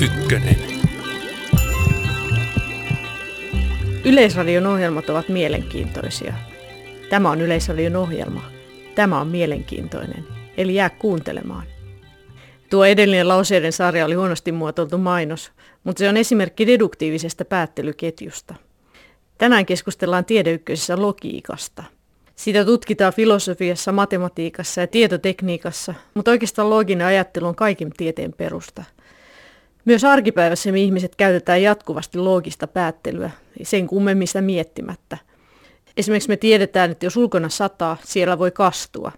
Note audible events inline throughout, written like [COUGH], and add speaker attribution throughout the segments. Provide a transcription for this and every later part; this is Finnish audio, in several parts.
Speaker 1: ykkönen.
Speaker 2: Yleisradion ohjelmat ovat mielenkiintoisia. Tämä on Yleisradion ohjelma. Tämä on mielenkiintoinen. Eli jää kuuntelemaan. Tuo edellinen lauseiden sarja oli huonosti muotoiltu mainos, mutta se on esimerkki deduktiivisesta päättelyketjusta. Tänään keskustellaan tiedeykköisessä logiikasta. Sitä tutkitaan filosofiassa, matematiikassa ja tietotekniikassa, mutta oikeastaan looginen ajattelu on kaiken tieteen perusta. Myös arkipäivässä me ihmiset käytetään jatkuvasti loogista päättelyä, sen kummemmista miettimättä. Esimerkiksi me tiedetään, että jos ulkona sataa, siellä voi kastua.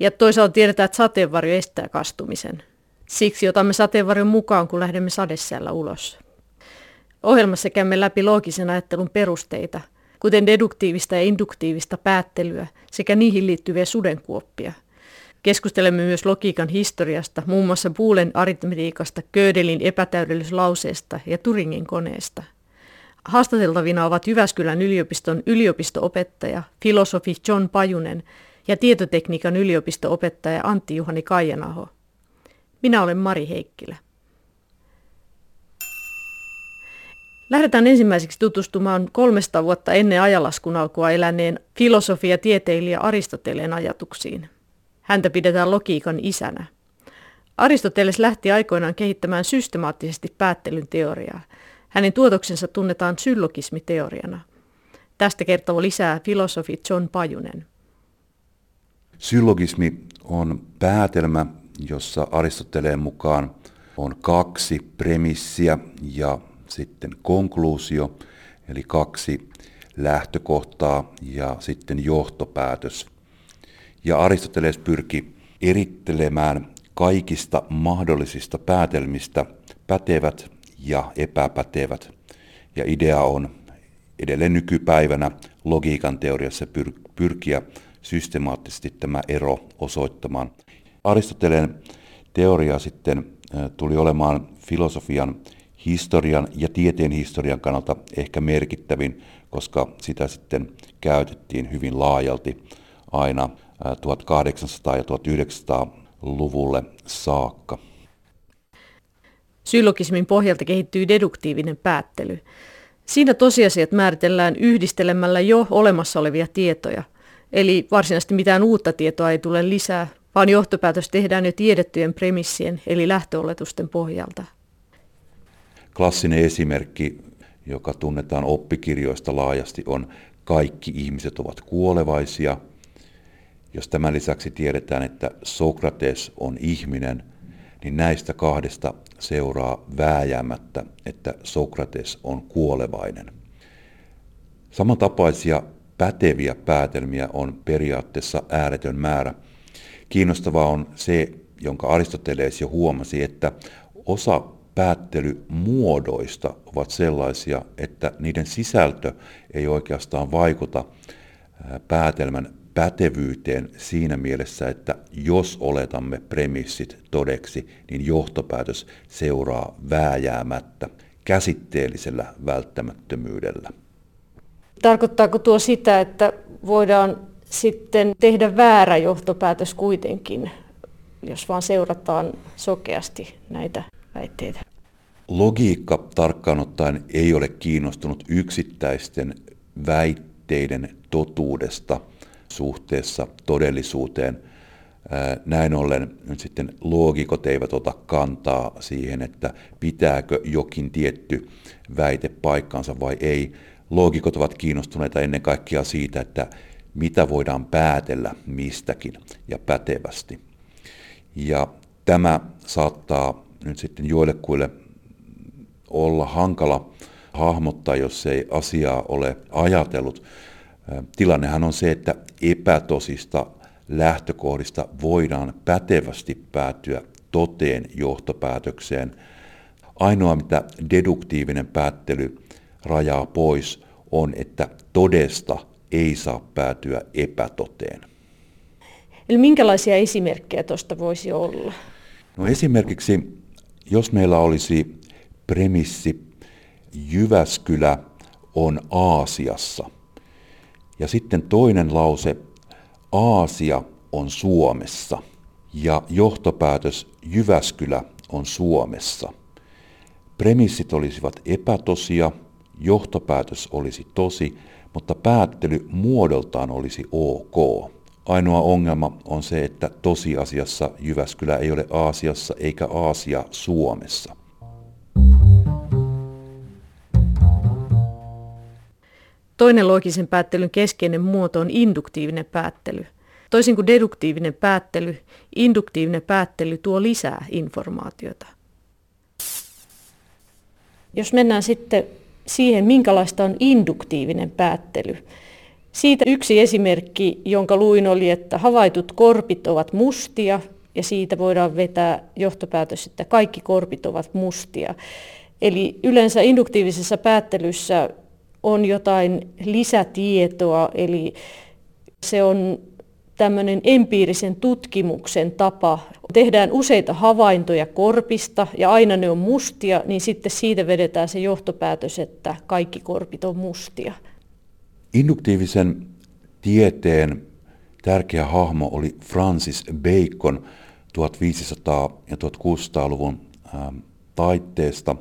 Speaker 2: Ja toisaalta tiedetään, että sateenvarjo estää kastumisen. Siksi otamme sateenvarjon mukaan, kun lähdemme sadesäällä ulos. Ohjelmassa käymme läpi loogisen ajattelun perusteita, kuten deduktiivista ja induktiivista päättelyä sekä niihin liittyviä sudenkuoppia. Keskustelemme myös logiikan historiasta, muun muassa Boolen aritmetiikasta, Köödelin epätäydellisyyslauseesta ja Turingin koneesta. Haastateltavina ovat Jyväskylän yliopiston yliopistoopettaja, filosofi John Pajunen ja tietotekniikan yliopistoopettaja Antti-Juhani Kaijanaho. Minä olen Mari Heikkilä. Lähdetään ensimmäiseksi tutustumaan 300 vuotta ennen ajalaskun alkua eläneen filosofia-tieteilijä Aristoteleen ajatuksiin. Häntä pidetään logiikan isänä. Aristoteles lähti aikoinaan kehittämään systemaattisesti päättelyn teoriaa. Hänen tuotoksensa tunnetaan syllogismiteoriana. Tästä kertoo lisää filosofi John Pajunen.
Speaker 3: Syllogismi on päätelmä, jossa Aristoteleen mukaan on kaksi premissiä ja sitten konkluusio, eli kaksi lähtökohtaa ja sitten johtopäätös. Ja Aristoteles pyrki erittelemään kaikista mahdollisista päätelmistä pätevät ja epäpätevät. Ja idea on edelleen nykypäivänä logiikan teoriassa pyr- pyrkiä systemaattisesti tämä ero osoittamaan. Aristoteleen teoria sitten tuli olemaan filosofian historian ja tieteen historian kannalta ehkä merkittävin, koska sitä sitten käytettiin hyvin laajalti aina 1800- ja 1900-luvulle saakka.
Speaker 2: Syllogismin pohjalta kehittyy deduktiivinen päättely. Siinä tosiasiat määritellään yhdistelemällä jo olemassa olevia tietoja. Eli varsinaisesti mitään uutta tietoa ei tule lisää, vaan johtopäätös tehdään jo tiedettyjen premissien eli lähtöoletusten pohjalta.
Speaker 3: Klassinen esimerkki, joka tunnetaan oppikirjoista laajasti, on kaikki ihmiset ovat kuolevaisia. Jos tämän lisäksi tiedetään, että Sokrates on ihminen, niin näistä kahdesta seuraa vääjäämättä, että Sokrates on kuolevainen. Samantapaisia päteviä päätelmiä on periaatteessa ääretön määrä. Kiinnostavaa on se, jonka Aristoteles jo huomasi, että osa päättelymuodoista ovat sellaisia, että niiden sisältö ei oikeastaan vaikuta päätelmän pätevyyteen siinä mielessä, että jos oletamme premissit todeksi, niin johtopäätös seuraa vääjäämättä käsitteellisellä välttämättömyydellä.
Speaker 2: Tarkoittaako tuo sitä, että voidaan sitten tehdä väärä johtopäätös kuitenkin, jos vaan seurataan sokeasti näitä väitteitä?
Speaker 3: Logiikka tarkkaan ottaen ei ole kiinnostunut yksittäisten väitteiden totuudesta suhteessa todellisuuteen. Näin ollen nyt sitten loogikot eivät ota kantaa siihen, että pitääkö jokin tietty väite paikkansa vai ei. Loogikot ovat kiinnostuneita ennen kaikkea siitä, että mitä voidaan päätellä mistäkin ja pätevästi. Ja tämä saattaa nyt sitten joillekuille olla hankala hahmottaa, jos ei asiaa ole ajatellut. Tilannehan on se, että epätosista lähtökohdista voidaan pätevästi päätyä toteen johtopäätökseen. Ainoa, mitä deduktiivinen päättely rajaa pois, on, että todesta ei saa päätyä epätoteen.
Speaker 2: Eli minkälaisia esimerkkejä tuosta voisi olla?
Speaker 3: No esimerkiksi, jos meillä olisi premissi Jyväskylä on Aasiassa, ja sitten toinen lause Aasia on Suomessa, ja johtopäätös Jyväskylä on Suomessa, Premissit olisivat epätosia, johtopäätös olisi tosi, mutta päättely muodoltaan olisi ok. Ainoa ongelma on se, että tosiasiassa Jyväskylä ei ole Aasiassa eikä Aasia Suomessa.
Speaker 2: Toinen loogisen päättelyn keskeinen muoto on induktiivinen päättely. Toisin kuin deduktiivinen päättely, induktiivinen päättely tuo lisää informaatiota. Jos mennään sitten siihen, minkälaista on induktiivinen päättely. Siitä yksi esimerkki, jonka luin, oli, että havaitut korpit ovat mustia ja siitä voidaan vetää johtopäätös, että kaikki korpit ovat mustia. Eli yleensä induktiivisessa päättelyssä on jotain lisätietoa, eli se on tämmöinen empiirisen tutkimuksen tapa. Tehdään useita havaintoja korpista ja aina ne on mustia, niin sitten siitä vedetään se johtopäätös, että kaikki korpit on mustia.
Speaker 3: Induktiivisen tieteen tärkeä hahmo oli Francis Bacon 1500- ja 1600-luvun ähm, taitteesta.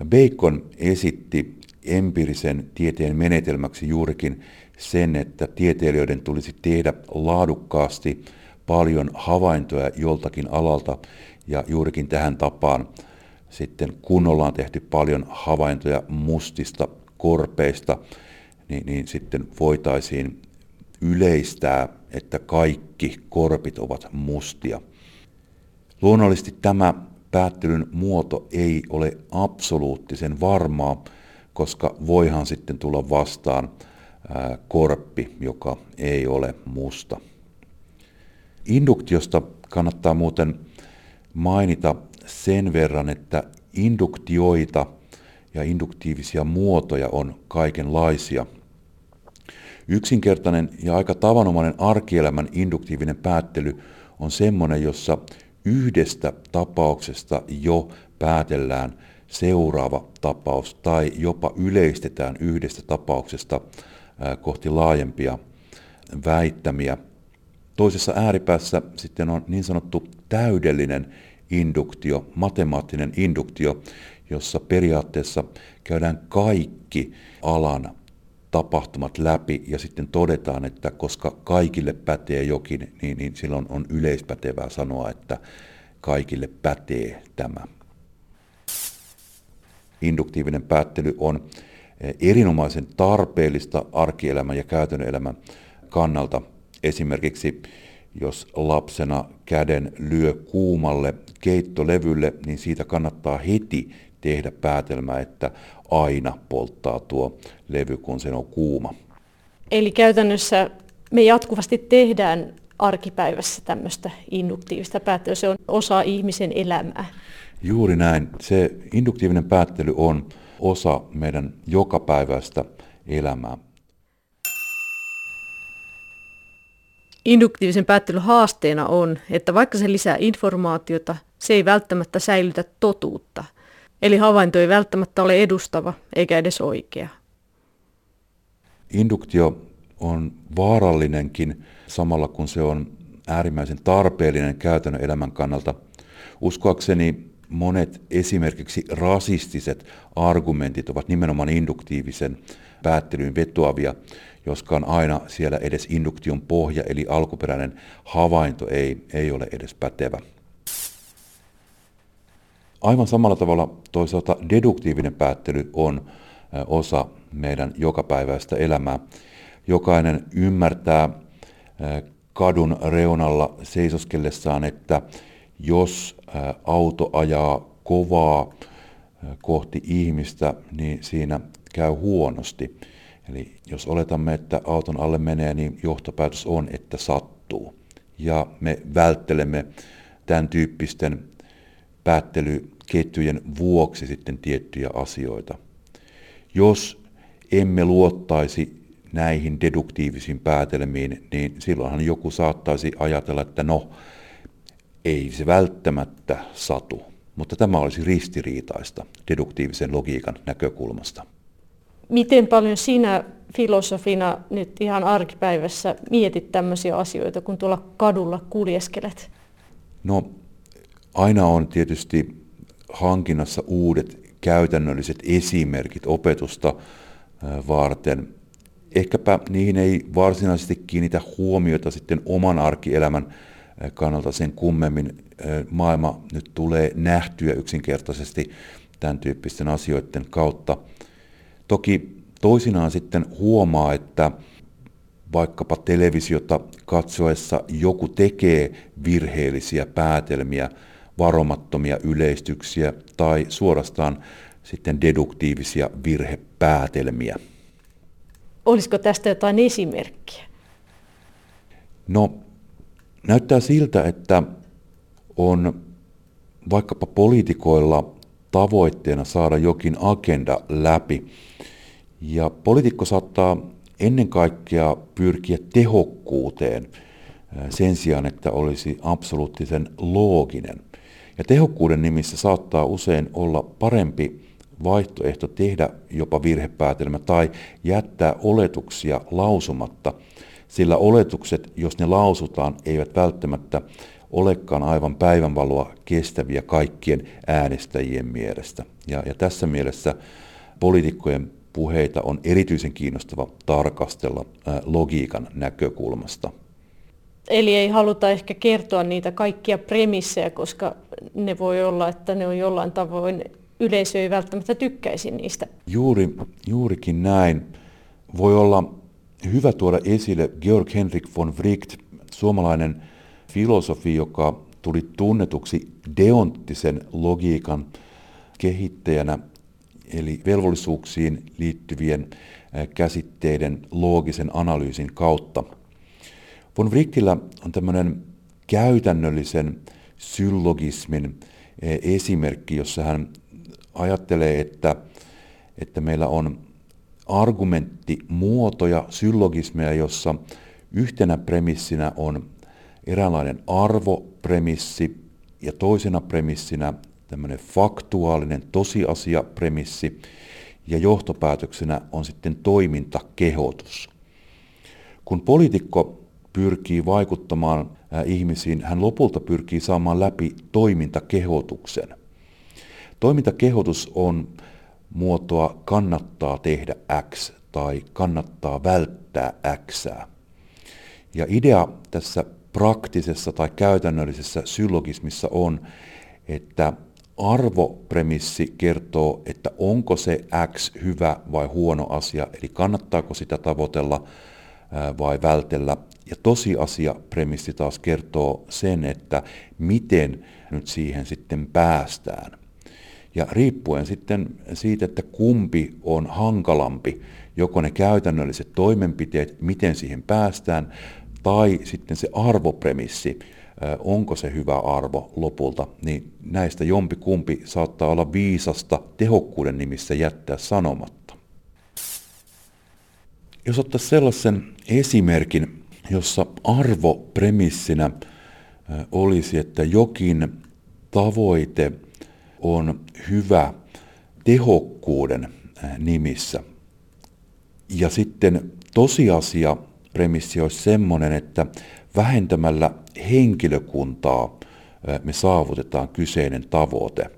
Speaker 3: Ja Bacon esitti empiirisen tieteen menetelmäksi juurikin sen, että tieteilijöiden tulisi tehdä laadukkaasti paljon havaintoja joltakin alalta ja juurikin tähän tapaan sitten kun ollaan tehty paljon havaintoja mustista korpeista, niin, niin sitten voitaisiin yleistää, että kaikki korpit ovat mustia. Luonnollisesti tämä päättelyn muoto ei ole absoluuttisen varmaa, koska voihan sitten tulla vastaan korppi, joka ei ole musta. Induktiosta kannattaa muuten mainita sen verran, että induktioita ja induktiivisia muotoja on kaikenlaisia. Yksinkertainen ja aika tavanomainen arkielämän induktiivinen päättely on semmoinen, jossa yhdestä tapauksesta jo päätellään seuraava tapaus tai jopa yleistetään yhdestä tapauksesta kohti laajempia väittämiä. Toisessa ääripäässä sitten on niin sanottu täydellinen induktio, matemaattinen induktio, jossa periaatteessa käydään kaikki alan tapahtumat läpi ja sitten todetaan, että koska kaikille pätee jokin, niin, niin silloin on yleispätevää sanoa, että kaikille pätee tämä. Induktiivinen päättely on erinomaisen tarpeellista arkielämän ja käytännön elämän kannalta. Esimerkiksi jos lapsena käden lyö kuumalle keittolevylle, niin siitä kannattaa heti tehdä päätelmä, että aina polttaa tuo levy, kun se on kuuma.
Speaker 2: Eli käytännössä me jatkuvasti tehdään arkipäivässä tämmöistä induktiivista päättelyä. Se on osa ihmisen elämää.
Speaker 3: Juuri näin. Se induktiivinen päättely on osa meidän jokapäiväistä elämää.
Speaker 2: Induktiivisen päättelyn haasteena on, että vaikka se lisää informaatiota, se ei välttämättä säilytä totuutta. Eli havainto ei välttämättä ole edustava eikä edes oikea.
Speaker 3: Induktio on vaarallinenkin samalla kun se on äärimmäisen tarpeellinen käytännön elämän kannalta. Uskoakseni monet esimerkiksi rasistiset argumentit ovat nimenomaan induktiivisen päättelyyn vetoavia, joskaan aina siellä edes induktion pohja eli alkuperäinen havainto ei, ei ole edes pätevä. Aivan samalla tavalla toisaalta deduktiivinen päättely on osa meidän jokapäiväistä elämää. Jokainen ymmärtää kadun reunalla seisoskellessaan, että jos auto ajaa kovaa kohti ihmistä, niin siinä käy huonosti. Eli jos oletamme, että auton alle menee, niin johtopäätös on, että sattuu. Ja me välttelemme tämän tyyppisten päättelyketjujen vuoksi sitten tiettyjä asioita. Jos emme luottaisi näihin deduktiivisiin päätelmiin, niin silloinhan joku saattaisi ajatella, että no, ei se välttämättä satu, mutta tämä olisi ristiriitaista deduktiivisen logiikan näkökulmasta.
Speaker 2: Miten paljon sinä filosofina nyt ihan arkipäivässä mietit tämmöisiä asioita, kun tuolla kadulla kuljeskelet?
Speaker 3: No, aina on tietysti hankinnassa uudet käytännölliset esimerkit opetusta varten. Ehkäpä niihin ei varsinaisesti kiinnitä huomiota sitten oman arkielämän kannalta sen kummemmin. Maailma nyt tulee nähtyä yksinkertaisesti tämän tyyppisten asioiden kautta. Toki toisinaan sitten huomaa, että vaikkapa televisiota katsoessa joku tekee virheellisiä päätelmiä, varomattomia yleistyksiä tai suorastaan sitten deduktiivisia virhepäätelmiä.
Speaker 2: Olisiko tästä jotain esimerkkiä?
Speaker 3: No, näyttää siltä, että on vaikkapa poliitikoilla tavoitteena saada jokin agenda läpi. Ja poliitikko saattaa ennen kaikkea pyrkiä tehokkuuteen sen sijaan, että olisi absoluuttisen looginen. Ja tehokkuuden nimissä saattaa usein olla parempi vaihtoehto tehdä jopa virhepäätelmä tai jättää oletuksia lausumatta, sillä oletukset, jos ne lausutaan, eivät välttämättä olekaan aivan päivänvaloa kestäviä kaikkien äänestäjien mielestä. Ja, ja tässä mielessä poliitikkojen puheita on erityisen kiinnostava tarkastella logiikan näkökulmasta.
Speaker 2: Eli ei haluta ehkä kertoa niitä kaikkia premissejä, koska ne voi olla, että ne on jollain tavoin, yleisö ei välttämättä tykkäisi niistä.
Speaker 3: Juuri, juurikin näin. Voi olla hyvä tuoda esille Georg Henrik von Wright, suomalainen filosofi, joka tuli tunnetuksi deonttisen logiikan kehittäjänä eli velvollisuuksiin liittyvien käsitteiden loogisen analyysin kautta. Von Wrichtillä on tämmöinen käytännöllisen syllogismin esimerkki, jossa hän ajattelee, että, että meillä on argumenttimuotoja, syllogismeja, jossa yhtenä premissinä on eräänlainen arvopremissi ja toisena premissinä tämmöinen faktuaalinen tosiasiapremissi ja johtopäätöksenä on sitten toimintakehotus. Kun poliitikko pyrkii vaikuttamaan ihmisiin, hän lopulta pyrkii saamaan läpi toimintakehotuksen. Toimintakehotus on muotoa kannattaa tehdä X tai kannattaa välttää X. Ja idea tässä praktisessa tai käytännöllisessä syllogismissa on, että arvopremissi kertoo, että onko se X hyvä vai huono asia, eli kannattaako sitä tavoitella vai vältellä. Ja tosiasia premissi taas kertoo sen, että miten nyt siihen sitten päästään. Ja riippuen sitten siitä, että kumpi on hankalampi, joko ne käytännölliset toimenpiteet, miten siihen päästään, tai sitten se arvopremissi, onko se hyvä arvo lopulta, niin näistä jompi kumpi saattaa olla viisasta tehokkuuden nimissä jättää sanomatta. Jos ottaisiin sellaisen esimerkin, jossa arvopremissinä olisi, että jokin tavoite on hyvä tehokkuuden nimissä. Ja sitten tosiasia premissi olisi sellainen, että vähentämällä henkilökuntaa me saavutetaan kyseinen tavoite.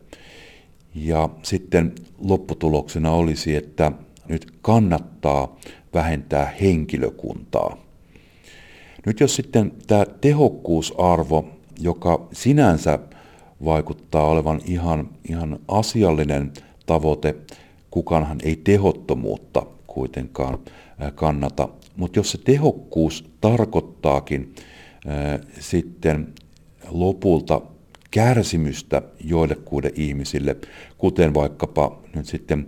Speaker 3: Ja sitten lopputuloksena olisi, että nyt kannattaa vähentää henkilökuntaa. Nyt jos sitten tämä tehokkuusarvo, joka sinänsä vaikuttaa olevan ihan, ihan asiallinen tavoite, kukaanhan ei tehottomuutta kuitenkaan kannata, mutta jos se tehokkuus tarkoittaakin sitten lopulta kärsimystä joillekuille ihmisille, kuten vaikkapa nyt sitten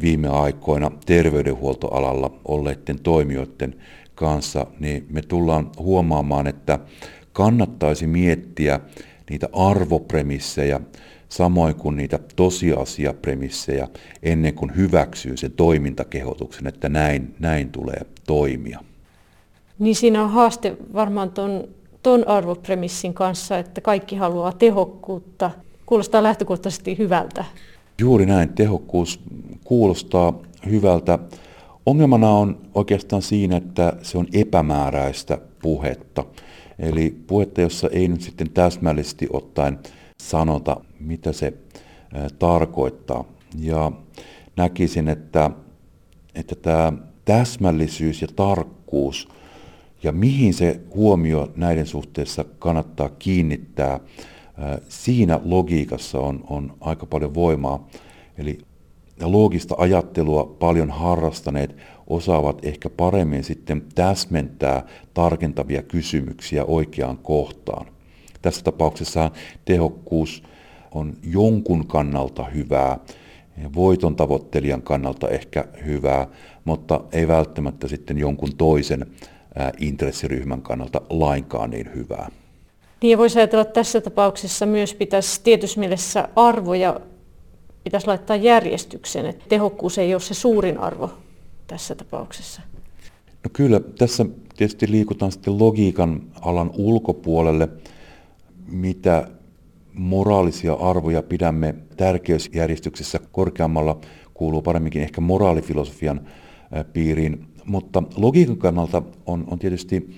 Speaker 3: viime aikoina terveydenhuoltoalalla olleiden toimijoiden kanssa, niin me tullaan huomaamaan, että kannattaisi miettiä niitä arvopremissejä, samoin kuin niitä tosiasiapremissejä, ennen kuin hyväksyy sen toimintakehotuksen, että näin, näin tulee toimia.
Speaker 2: Niin siinä on haaste varmaan tuon ton arvopremissin kanssa, että kaikki haluaa tehokkuutta. Kuulostaa lähtökohtaisesti hyvältä.
Speaker 3: Juuri näin, tehokkuus kuulostaa hyvältä. Ongelmana on oikeastaan siinä, että se on epämääräistä puhetta. Eli puhetta, jossa ei nyt sitten täsmällisesti ottaen sanota, mitä se tarkoittaa. Ja näkisin, että, että tämä täsmällisyys ja tarkkuus ja mihin se huomio näiden suhteessa kannattaa kiinnittää, siinä logiikassa on, on aika paljon voimaa. Eli loogista ajattelua paljon harrastaneet osaavat ehkä paremmin sitten täsmentää tarkentavia kysymyksiä oikeaan kohtaan. Tässä tapauksessa tehokkuus on jonkun kannalta hyvää, voiton tavoittelijan kannalta ehkä hyvää, mutta ei välttämättä sitten jonkun toisen intressiryhmän kannalta lainkaan niin hyvää.
Speaker 2: Niin voisi ajatella, että tässä tapauksessa myös pitäisi tietyssä mielessä arvoja pitäisi laittaa järjestykseen, että tehokkuus ei ole se suurin arvo tässä tapauksessa.
Speaker 3: No kyllä, tässä tietysti liikutaan sitten logiikan alan ulkopuolelle, mitä moraalisia arvoja pidämme tärkeysjärjestyksessä korkeammalla, kuuluu paremminkin ehkä moraalifilosofian piiriin. Mutta logiikan kannalta on, on tietysti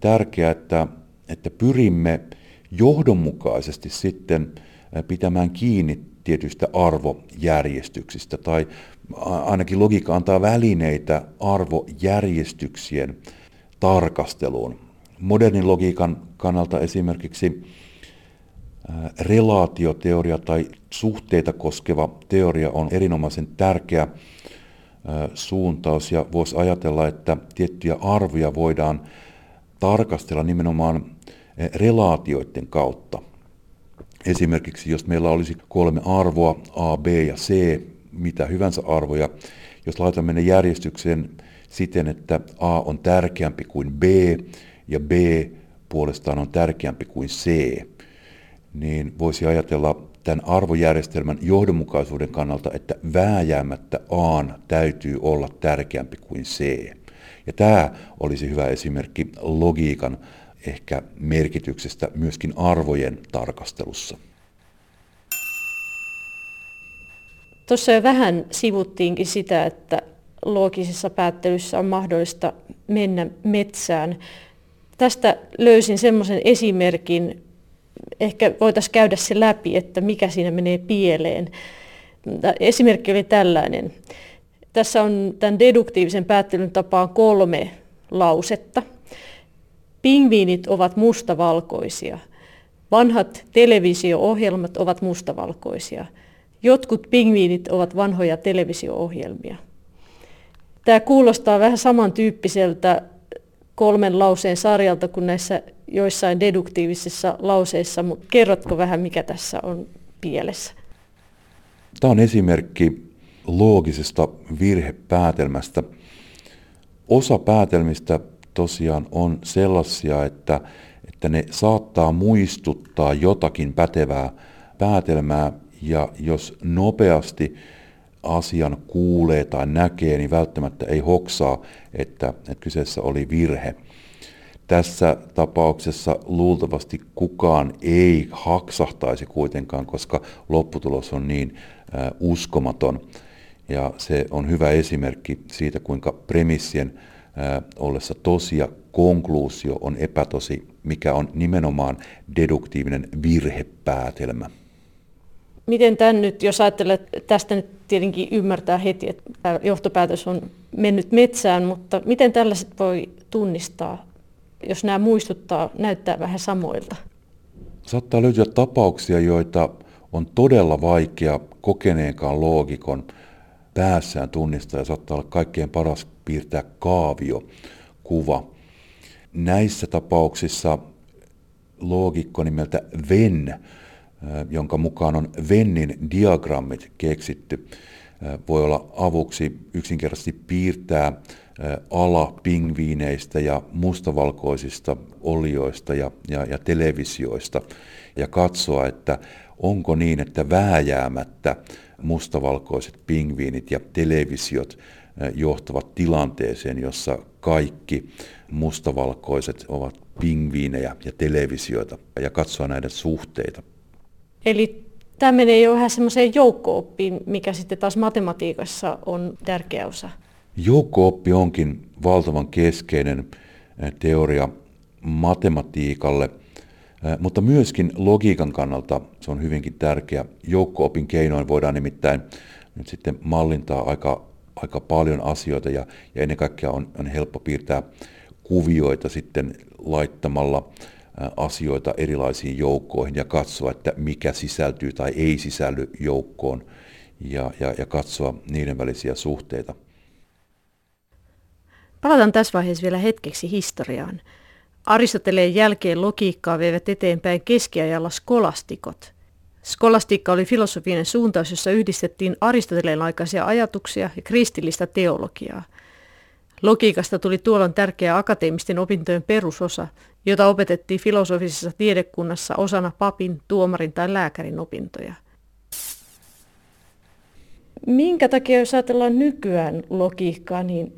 Speaker 3: tärkeää, että, että pyrimme johdonmukaisesti sitten pitämään kiinni tietyistä arvojärjestyksistä, tai ainakin logiikka antaa välineitä arvojärjestyksien tarkasteluun. Modernin logiikan kannalta esimerkiksi relaatioteoria tai suhteita koskeva teoria on erinomaisen tärkeä suuntaus ja voisi ajatella, että tiettyjä arvoja voidaan tarkastella nimenomaan relaatioiden kautta. Esimerkiksi jos meillä olisi kolme arvoa, A, B ja C, mitä hyvänsä arvoja, jos laitamme ne järjestykseen siten, että A on tärkeämpi kuin B ja B puolestaan on tärkeämpi kuin C, niin voisi ajatella tämän arvojärjestelmän johdonmukaisuuden kannalta, että vääjäämättä A täytyy olla tärkeämpi kuin C. Ja tämä olisi hyvä esimerkki logiikan ehkä merkityksestä myöskin arvojen tarkastelussa.
Speaker 2: Tuossa jo vähän sivuttiinkin sitä, että loogisessa päättelyssä on mahdollista mennä metsään. Tästä löysin semmoisen esimerkin, ehkä voitaisiin käydä se läpi, että mikä siinä menee pieleen. Esimerkki oli tällainen. Tässä on tämän deduktiivisen päättelyn tapaan kolme lausetta. Pingviinit ovat mustavalkoisia. Vanhat televisio-ohjelmat ovat mustavalkoisia. Jotkut pingviinit ovat vanhoja televisio-ohjelmia. Tämä kuulostaa vähän samantyyppiseltä kolmen lauseen sarjalta kuin näissä joissain deduktiivisissa lauseissa, mutta kerrotko vähän, mikä tässä on pielessä?
Speaker 3: Tämä on esimerkki loogisesta virhepäätelmästä. Osa päätelmistä tosiaan on sellaisia, että, että ne saattaa muistuttaa jotakin pätevää päätelmää, ja jos nopeasti asian kuulee tai näkee, niin välttämättä ei hoksaa, että, että kyseessä oli virhe. Tässä tapauksessa luultavasti kukaan ei haksahtaisi kuitenkaan, koska lopputulos on niin äh, uskomaton. Ja se on hyvä esimerkki siitä, kuinka premissien äh, ollessa tosia konkluusio on epätosi, mikä on nimenomaan deduktiivinen virhepäätelmä.
Speaker 2: Miten tämän nyt, jos ajattelet, tästä nyt tietenkin ymmärtää heti, että johtopäätös on mennyt metsään, mutta miten tällaiset voi tunnistaa, jos nämä muistuttaa, näyttää vähän samoilta?
Speaker 3: Saattaa löytyä tapauksia, joita on todella vaikea kokeneenkaan loogikon päässään tunnistaa ja saattaa olla kaikkein paras piirtää kaavio, kuva. Näissä tapauksissa loogikko nimeltä Venn jonka mukaan on Vennin diagrammit keksitty, voi olla avuksi yksinkertaisesti piirtää ala pingviineistä ja mustavalkoisista olioista ja, ja, ja televisioista ja katsoa, että onko niin, että vääjäämättä mustavalkoiset pingviinit ja televisiot johtavat tilanteeseen, jossa kaikki mustavalkoiset ovat pingviinejä ja televisioita ja katsoa näiden suhteita.
Speaker 2: Eli tämä menee jo vähän semmoiseen joukkooppiin, mikä sitten taas matematiikassa on tärkeä osa.
Speaker 3: Joukkooppi onkin valtavan keskeinen eh, teoria matematiikalle. Mutta myöskin logiikan kannalta se on hyvinkin tärkeä. Joukko-opin keinoin voidaan nimittäin nyt sitten mallintaa aika, aika paljon asioita ja, ja ennen kaikkea on, on helppo piirtää kuvioita sitten laittamalla asioita erilaisiin joukkoihin ja katsoa, että mikä sisältyy tai ei sisälly joukkoon ja, ja, ja katsoa niiden välisiä suhteita.
Speaker 2: Palataan tässä vaiheessa vielä hetkeksi historiaan. Aristoteleen jälkeen logiikkaa veivät eteenpäin keskiajalla skolastikot. Skolastiikka oli filosofinen suuntaus, jossa yhdistettiin Aristoteleen aikaisia ajatuksia ja kristillistä teologiaa. Logiikasta tuli tuolloin tärkeä akateemisten opintojen perusosa, jota opetettiin filosofisessa tiedekunnassa osana papin, tuomarin tai lääkärin opintoja. Minkä takia, jos ajatellaan nykyään logiikkaa, niin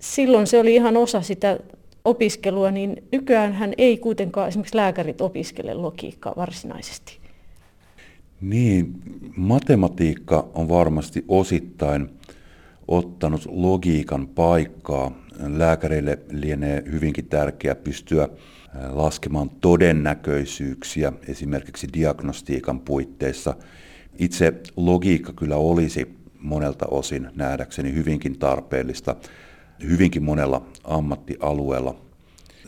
Speaker 2: silloin se oli ihan osa sitä opiskelua, niin nykyään hän ei kuitenkaan esimerkiksi lääkärit opiskele logiikkaa varsinaisesti.
Speaker 3: Niin, matematiikka on varmasti osittain ottanut logiikan paikkaa. Lääkäreille lienee hyvinkin tärkeää pystyä laskemaan todennäköisyyksiä esimerkiksi diagnostiikan puitteissa. Itse logiikka kyllä olisi monelta osin nähdäkseni hyvinkin tarpeellista hyvinkin monella ammattialueella.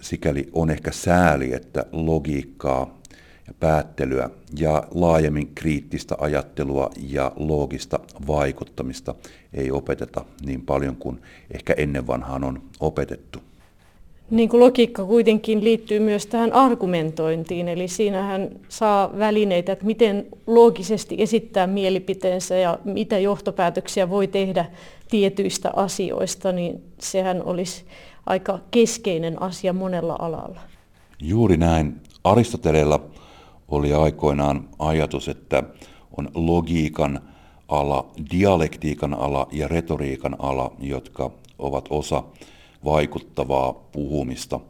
Speaker 3: Sikäli on ehkä sääli, että logiikkaa ja päättelyä ja laajemmin kriittistä ajattelua ja loogista vaikuttamista ei opeteta niin paljon kuin ehkä ennen vanhaan on opetettu.
Speaker 2: Niin kuin logiikka kuitenkin liittyy myös tähän argumentointiin, eli siinähän saa välineitä, että miten loogisesti esittää mielipiteensä ja mitä johtopäätöksiä voi tehdä tietyistä asioista, niin sehän olisi aika keskeinen asia monella alalla.
Speaker 3: Juuri näin. Aristoteleella oli aikoinaan ajatus, että on logiikan ala, dialektiikan ala ja retoriikan ala, jotka ovat osa vaikuttavaa puhumista.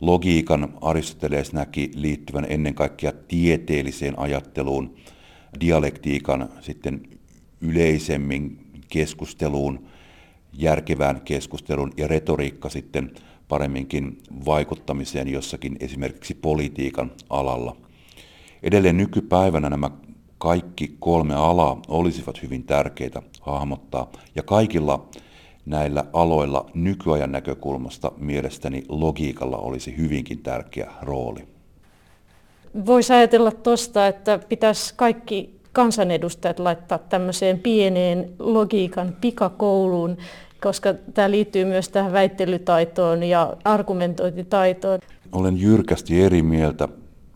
Speaker 3: Logiikan Aristoteles näki liittyvän ennen kaikkea tieteelliseen ajatteluun, dialektiikan sitten yleisemmin keskusteluun, järkevään keskusteluun ja retoriikka sitten paremminkin vaikuttamiseen jossakin esimerkiksi politiikan alalla. Edelleen nykypäivänä nämä kaikki kolme alaa olisivat hyvin tärkeitä hahmottaa ja kaikilla näillä aloilla nykyajan näkökulmasta mielestäni logiikalla olisi hyvinkin tärkeä rooli.
Speaker 2: Voisi ajatella tuosta, että pitäisi kaikki kansanedustajat laittaa tämmöiseen pieneen logiikan pikakouluun, koska tämä liittyy myös tähän väittelytaitoon ja argumentointitaitoon.
Speaker 3: Olen jyrkästi eri mieltä.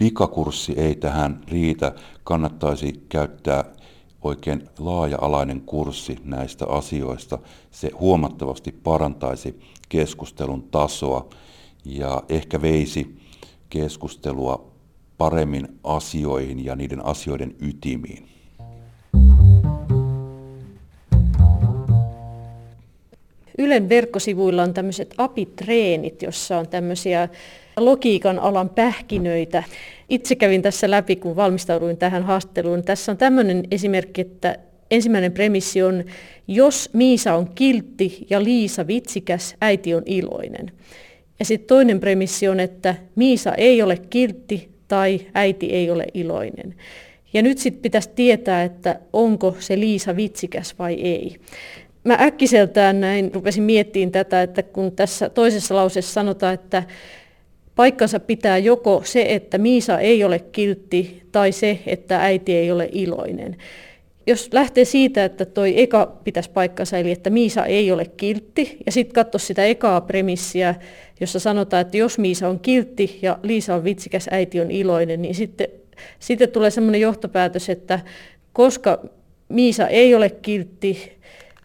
Speaker 3: Pikakurssi ei tähän riitä. Kannattaisi käyttää oikein laaja-alainen kurssi näistä asioista. Se huomattavasti parantaisi keskustelun tasoa ja ehkä veisi keskustelua paremmin asioihin ja niiden asioiden ytimiin.
Speaker 2: Ylen verkkosivuilla on tämmöiset apitreenit, jossa on tämmöisiä logiikan alan pähkinöitä. Itse kävin tässä läpi, kun valmistauduin tähän haastatteluun. Tässä on tämmöinen esimerkki, että ensimmäinen premissi on, jos Miisa on kiltti ja Liisa vitsikäs, äiti on iloinen. Ja sitten toinen premissi on, että Miisa ei ole kiltti tai äiti ei ole iloinen. Ja nyt sitten pitäisi tietää, että onko se Liisa vitsikäs vai ei. Mä äkkiseltään näin rupesin miettimään tätä, että kun tässä toisessa lauseessa sanotaan, että paikkansa pitää joko se, että Miisa ei ole kiltti, tai se, että äiti ei ole iloinen. Jos lähtee siitä, että toi eka pitäisi paikkansa, eli että Miisa ei ole kiltti, ja sitten katso sitä ekaa premissiä, jossa sanotaan, että jos Miisa on kiltti ja Liisa on vitsikäs, äiti on iloinen, niin sitten, sitten tulee sellainen johtopäätös, että koska Miisa ei ole kiltti,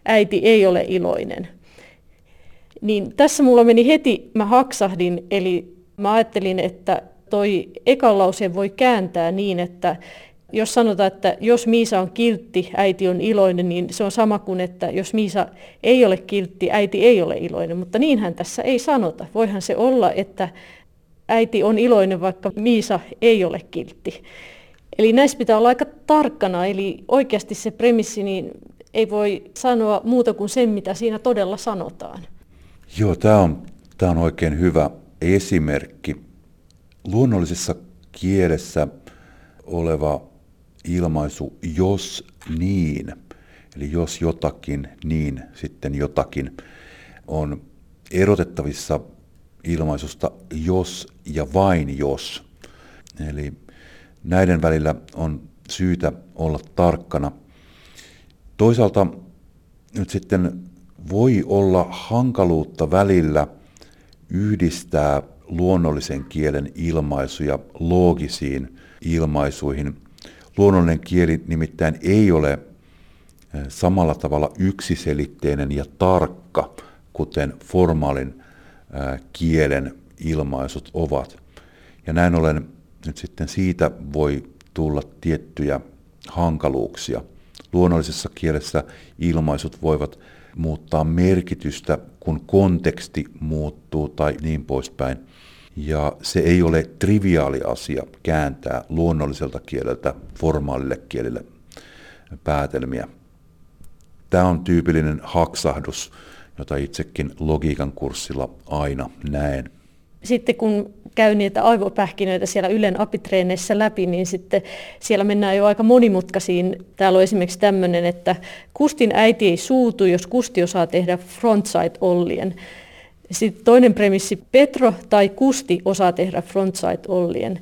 Speaker 2: äiti ei ole iloinen. Niin tässä mulla meni heti, mä haksahdin, eli mä ajattelin, että toi ekan lauseen voi kääntää niin, että jos sanotaan, että jos Miisa on kiltti, äiti on iloinen, niin se on sama kuin, että jos Miisa ei ole kiltti, äiti ei ole iloinen. Mutta niinhän tässä ei sanota. Voihan se olla, että äiti on iloinen, vaikka Miisa ei ole kiltti. Eli näissä pitää olla aika tarkkana, eli oikeasti se premissi niin ei voi sanoa muuta kuin sen, mitä siinä todella sanotaan.
Speaker 3: Joo, tämä on, tämä on oikein hyvä esimerkki. Luonnollisessa kielessä oleva ilmaisu jos niin, eli jos jotakin, niin sitten jotakin, on erotettavissa ilmaisusta jos ja vain jos. Eli näiden välillä on syytä olla tarkkana. Toisaalta nyt sitten voi olla hankaluutta välillä yhdistää luonnollisen kielen ilmaisuja loogisiin ilmaisuihin. Luonnollinen kieli nimittäin ei ole eh, samalla tavalla yksiselitteinen ja tarkka, kuten formaalin eh, kielen ilmaisut ovat. Ja näin ollen nyt sitten siitä voi tulla tiettyjä hankaluuksia. Luonnollisessa kielessä ilmaisut voivat muuttaa merkitystä, kun konteksti muuttuu tai niin poispäin. Ja se ei ole triviaali asia kääntää luonnolliselta kieleltä formaalille kielelle päätelmiä. Tämä on tyypillinen haksahdus, jota itsekin logiikan kurssilla aina näen.
Speaker 2: Sitten kun käy niitä aivopähkinöitä siellä Ylen apitreeneissä läpi, niin sitten siellä mennään jo aika monimutkaisiin. Täällä on esimerkiksi tämmöinen, että Kustin äiti ei suutu, jos Kusti osaa tehdä frontside ollien. Sitten toinen premissi, Petro tai Kusti osaa tehdä frontside ollien.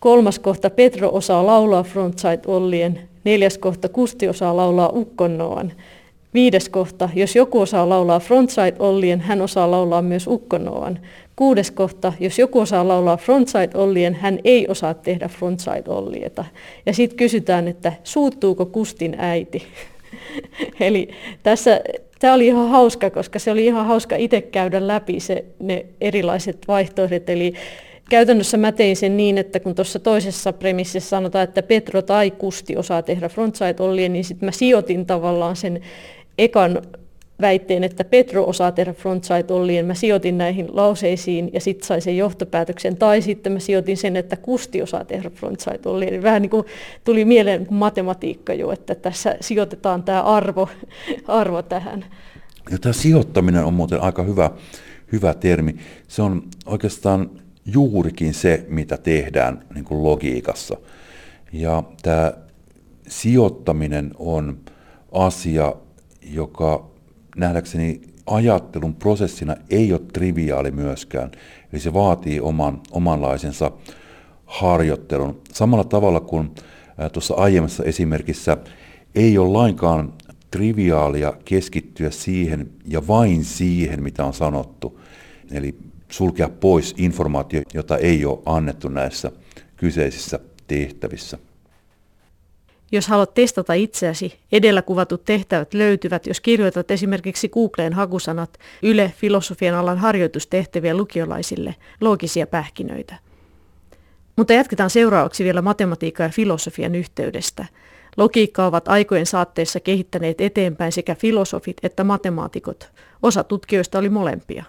Speaker 2: Kolmas kohta, Petro osaa laulaa frontside ollien. Neljäs kohta, Kusti osaa laulaa ukkonnoan. Viides kohta, jos joku osaa laulaa frontside ollien, hän osaa laulaa myös ukkonnoan. Kuudes kohta, jos joku osaa laulaa frontside ollien, hän ei osaa tehdä frontside ollieta. Ja sitten kysytään, että suuttuuko Kustin äiti? [LAUGHS] Eli tässä, tämä oli ihan hauska, koska se oli ihan hauska itse käydä läpi se, ne erilaiset vaihtoehdot. Eli käytännössä mä tein sen niin, että kun tuossa toisessa premississä sanotaan, että Petro tai Kusti osaa tehdä frontside ollien, niin sitten mä sijoitin tavallaan sen ekan väitteen, että Petro osaa tehdä frontside ollien, mä sijoitin näihin lauseisiin ja sitten sai sen johtopäätöksen. Tai sitten mä sijoitin sen, että Kusti osaa tehdä frontside ollien. Eli vähän niin kuin tuli mieleen matematiikka jo, että tässä sijoitetaan tämä arvo, [LAUGHS] arvo tähän.
Speaker 3: Ja tämä sijoittaminen on muuten aika hyvä, hyvä termi. Se on oikeastaan juurikin se, mitä tehdään niin kuin logiikassa. Ja tämä sijoittaminen on asia, joka nähdäkseni ajattelun prosessina ei ole triviaali myöskään. Eli se vaatii oman, omanlaisensa harjoittelun. Samalla tavalla kuin tuossa aiemmassa esimerkissä ei ole lainkaan triviaalia keskittyä siihen ja vain siihen, mitä on sanottu. Eli sulkea pois informaatio, jota ei ole annettu näissä kyseisissä tehtävissä.
Speaker 2: Jos haluat testata itseäsi, edellä kuvatut tehtävät löytyvät, jos kirjoitat esimerkiksi Googleen hakusanat Yle filosofian alan harjoitustehtäviä lukiolaisille, loogisia pähkinöitä. Mutta jatketaan seuraavaksi vielä matematiikan ja filosofian yhteydestä. Logiikka ovat aikojen saatteessa kehittäneet eteenpäin sekä filosofit että matemaatikot. Osa tutkijoista oli molempia.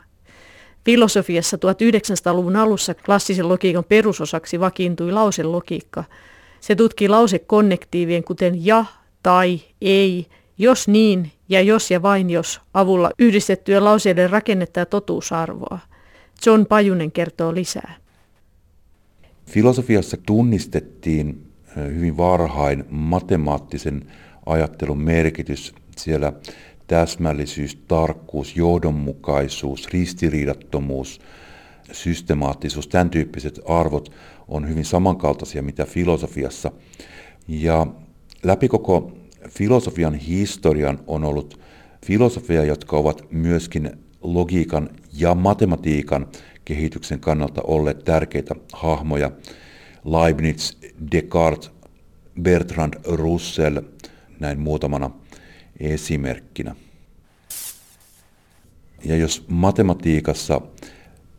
Speaker 2: Filosofiassa 1900-luvun alussa klassisen logiikan perusosaksi vakiintui lauselogiikka – se tutkii lausekonnektiivien kuten ja, tai, ei, jos niin ja jos ja vain jos avulla yhdistettyä lauseiden rakennetta ja totuusarvoa. John Pajunen kertoo lisää.
Speaker 3: Filosofiassa tunnistettiin hyvin varhain matemaattisen ajattelun merkitys. Siellä täsmällisyys, tarkkuus, johdonmukaisuus, ristiriidattomuus, systemaattisuus, tämän tyyppiset arvot on hyvin samankaltaisia mitä filosofiassa. Ja läpi koko filosofian historian on ollut filosofia, jotka ovat myöskin logiikan ja matematiikan kehityksen kannalta olleet tärkeitä hahmoja. Leibniz, Descartes, Bertrand Russell, näin muutamana esimerkkinä. Ja jos matematiikassa